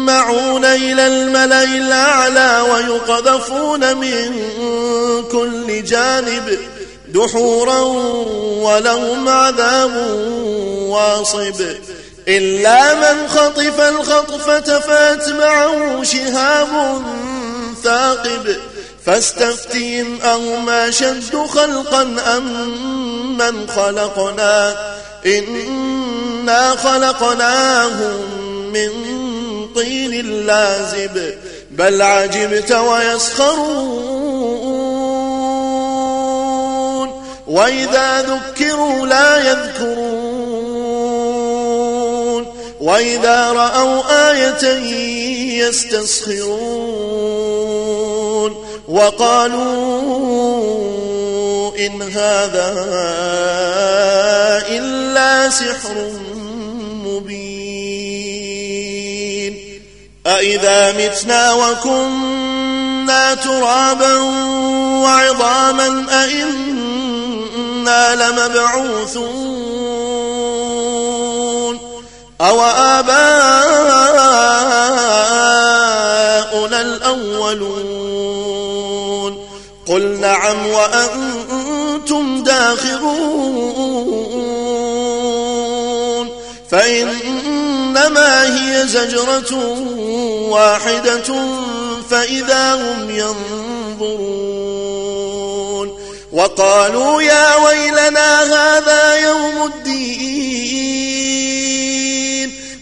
يسمعون إلى الملأ الأعلى ويقذفون من كل جانب دحورا ولهم عذاب واصب. إلا من خطف الخطفة فاتبعه شهاب ثاقب. فاستفتهم أهم شد خلقا أم من خلقنا. إنا خلقناهم من طين لازب بل عجبت ويسخرون. وإذا ذكروا لا يذكرون. وإذا رأوا آية يستسخرون. وقالوا إن هذا إلا سحر أإذا متنا وكنا ترابا وعظاما أئنا لمبعوثون أو آباؤنا الأولون قل نعم وأنتم داخرون فإنما هي زجرة واحدة فإذا هم ينظرون وقالوا يا ويلنا هذا يوم الدين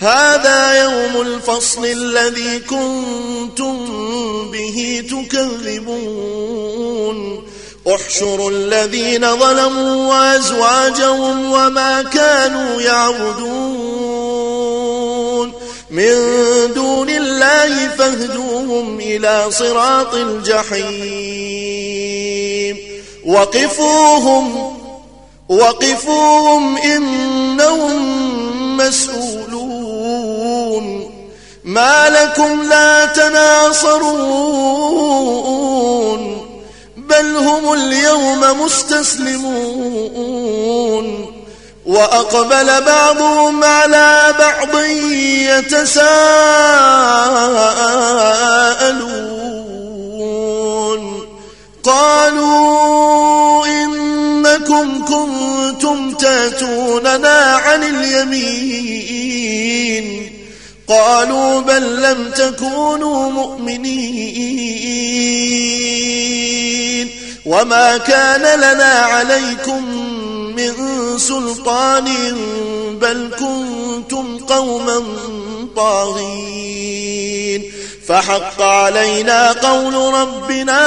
هذا يوم الفصل الذي كنتم به تكذبون احشروا الذين ظلموا وأزواجهم وما كانوا يعبدون من دون الله فاهدوهم إلى صراط الجحيم. وقفوهم وقفوهم إنهم مسؤولون. ما لكم لا تناصرون بل هم اليوم مستسلمون. وأقبل بعضهم على بعض يتساءلون. قالوا إنكم كنتم تاتوننا عن اليمين. قالوا بل لم تكونوا مؤمنين. وما كان لنا عليكم سلطان بل كنتم قوما طاغين فحق علينا قول ربنا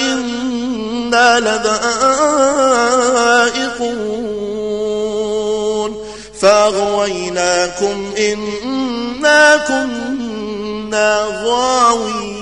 إنا لذائقون فأغويناكم إنا كنا غاوين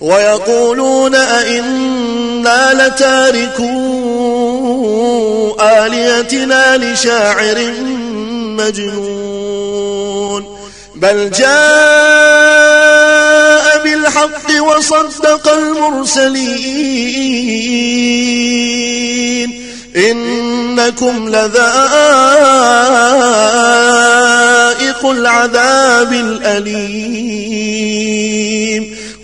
ويقولون أئنا لتاركو آليتنا لشاعر مجنون بل جاء بالحق وصدق المرسلين إنكم لذائق العذاب الأليم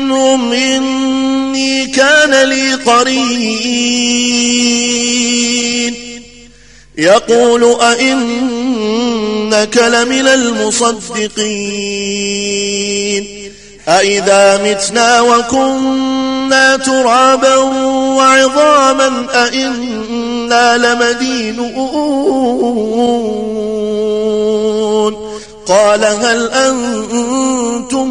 منهم إني كان لي قرين. يقول أئنك لمن المصدقين. أئذا متنا وكنا ترابا وعظاما أئنا لمدينون. قال هل أنتم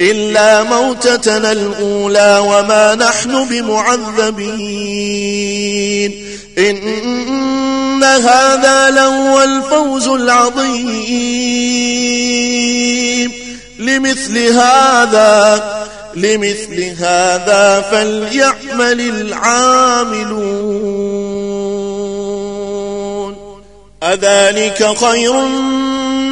إلا موتتنا الأولى وما نحن بمعذبين. إن هذا لهو الفوز العظيم. لمثل هذا لمثل هذا فليعمل العاملون. أذلك خير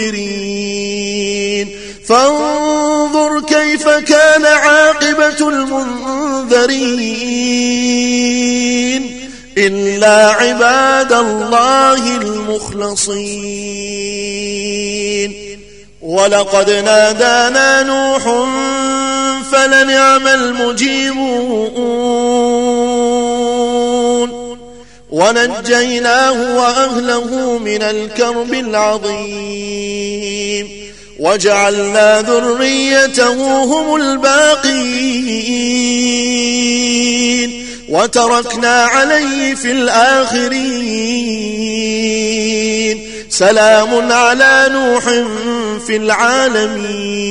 منذرين فانظر كيف كان عاقبة المنذرين. إلا عباد الله المخلصين. ولقد نادانا نوح فلنعم المجيبون. ونجيناه وأهله من الكرب العظيم. وجعلنا ذريته هم الباقين. وتركنا عليه في الآخرين. سلام على نوح في العالمين.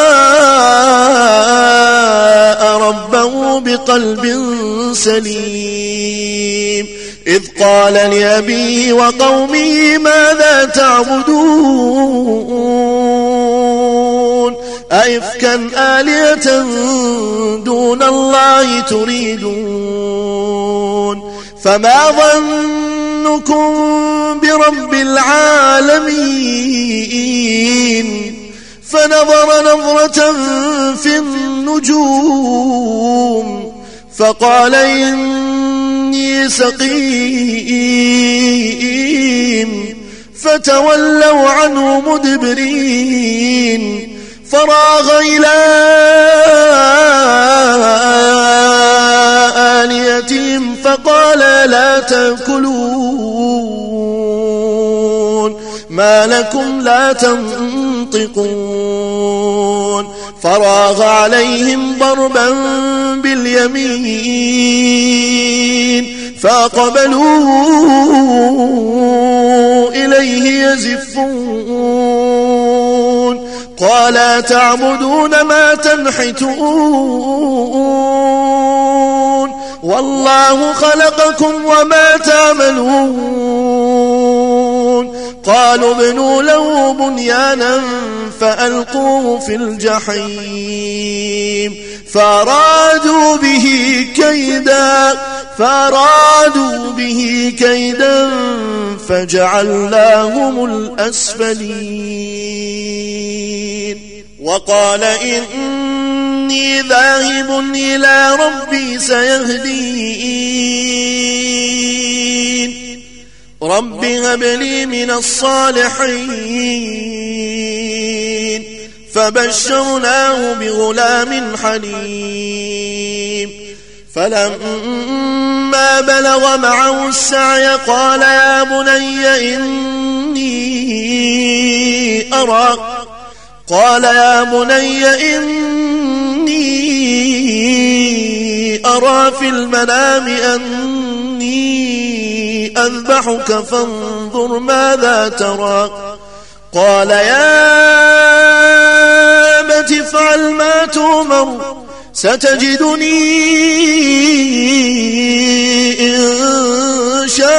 بقلب سليم. إذ قال لأبيه وقومه ماذا تعبدون؟ أئفكا آلية دون الله تريدون؟ فما ظنكم برب العالمين؟ فنظر نظرة في النجوم فقال إني سقيم فتولوا عنه مدبرين فراغ إلى آليتهم فقال لا تأكلون ما لكم لا تنطقون. فراغ عليهم ضربا باليمين فأقبلوا إليه يزفون. قال تعبدون ما تنحتون؟ والله خلقكم وما تعملون. قالوا ابنوا له بنيانا فألقوه في الجحيم. فأرادوا به كيدا فأرادوا به كيدا فجعلناهم الأسفلين. وقال إني ذاهب إلى ربي سيهدين. رب هب لي من الصالحين فبشرناه بغلام حليم فلما بلغ معه السعي قال يا بني إني أرى قال يا بني إني أرى في المنام أني أذبحك فانظر ماذا ترى. قال يا أبت افعل ما تؤمر ستجدني إن شاء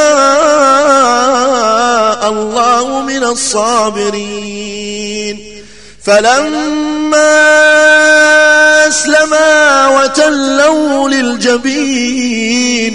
الله من الصابرين. فلما أسلما وتلوا للجبين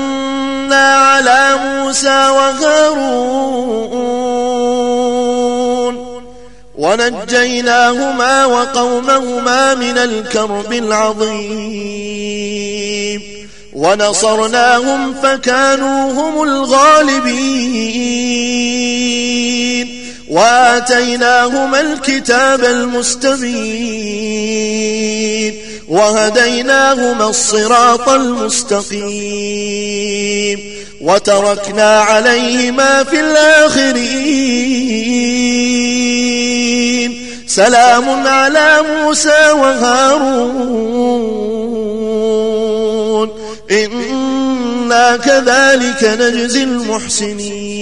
على موسى وهارون ونجيناهما وقومهما من الكرب العظيم ونصرناهم فكانوا هم الغالبين وآتيناهما الكتاب المستبين وهديناهما الصراط المستقيم وتركنا عليهما في الآخرين. سلام على موسى وهارون. إنا كذلك نجزي المحسنين.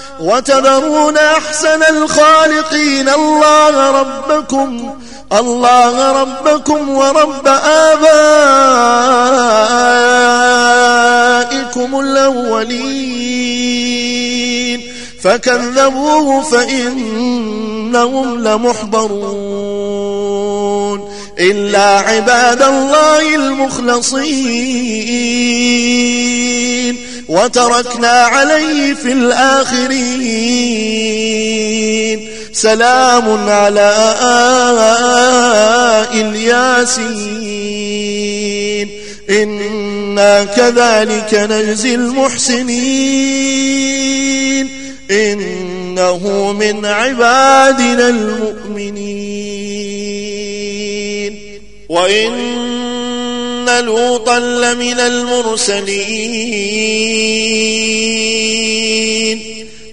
وتذرون أحسن الخالقين. الله ربكم الله ربكم ورب آبائكم الأولين. فكذبوه فإنهم لمحضرون. إلا عباد الله المخلصين. وتركنا عليه في الآخرين. سلام على الياسين إنا كذلك نجزي المحسنين. إنه من عبادنا المؤمنين. وإن لوطا لمن المرسلين.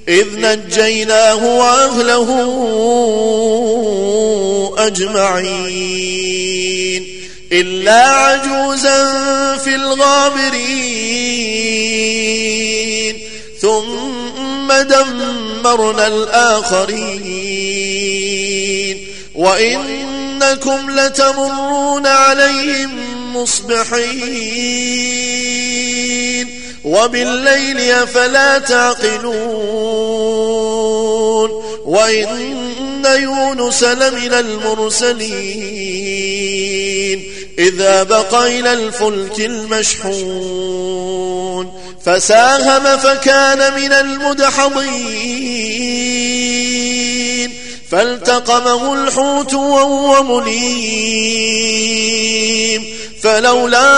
إذ نجيناه وأهله أجمعين. إلا عجوزا في الغابرين. ثم دمرنا الآخرين. وإنكم لتمرون عليهم مصبحين. وبالليل أفلا تعقلون. وإن يونس لمن المرسلين. إذا بقى إلى الفلك المشحون. فساهم فكان من المدحضين. فالتقمه الحوت وهو مليم. فلولا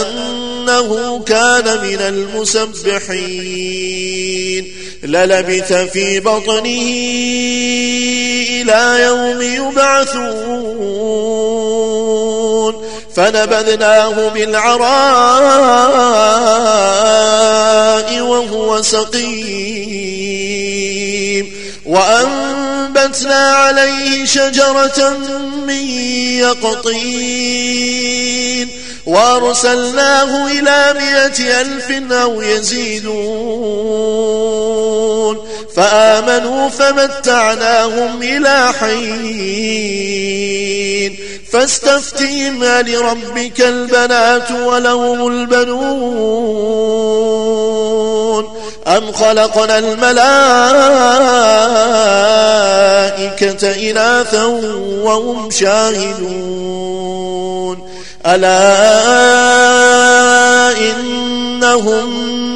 أنه كان من المسبحين للبث في بطنه إلى يوم يبعثون فنبذناه بالعراء وهو سقيم وأنبتنا عليه شجرة من يقطين وأرسلناه إلى مئة ألف أو يزيدون. فآمنوا فمتعناهم إلى حين. فاستفتهم لربك البنات ولهم البنون. أم خلقنا الملائكة إناثا وهم شاهدون. ألا إنهم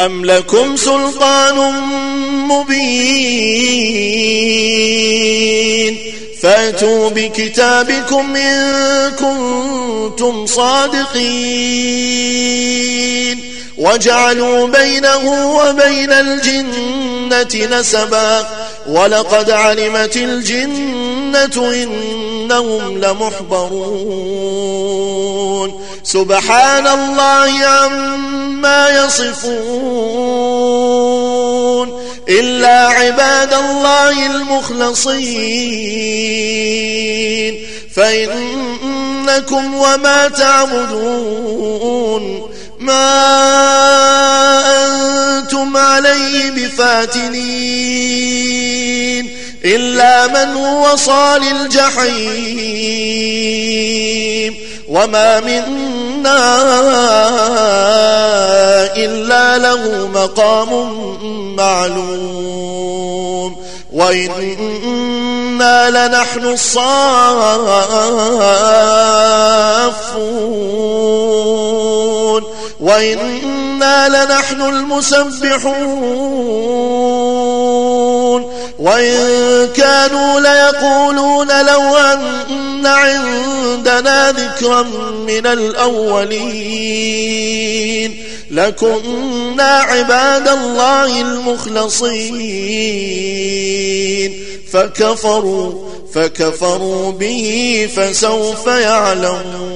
أم لكم سلطان مبين؟ فأتوا بكتابكم إن كنتم صادقين. وجعلوا بينه وبين الجنة نسبا. ولقد علمت الجنة إنهم لمحضرون. سبحان الله عما يصفون إلا عباد الله المخلصين فإنكم وما تعبدون ما أنتم عليه بفاتنين إلا من هو صال الجحيم وما منا إلا له مقام معلوم وإنا لنحن الصافون وإنا لنحن المسبحون وإن كانوا ليقولون لو أن عندنا ذكرا من الأولين لكنا عباد الله المخلصين. فكفروا فكفروا به فسوف يعلمون.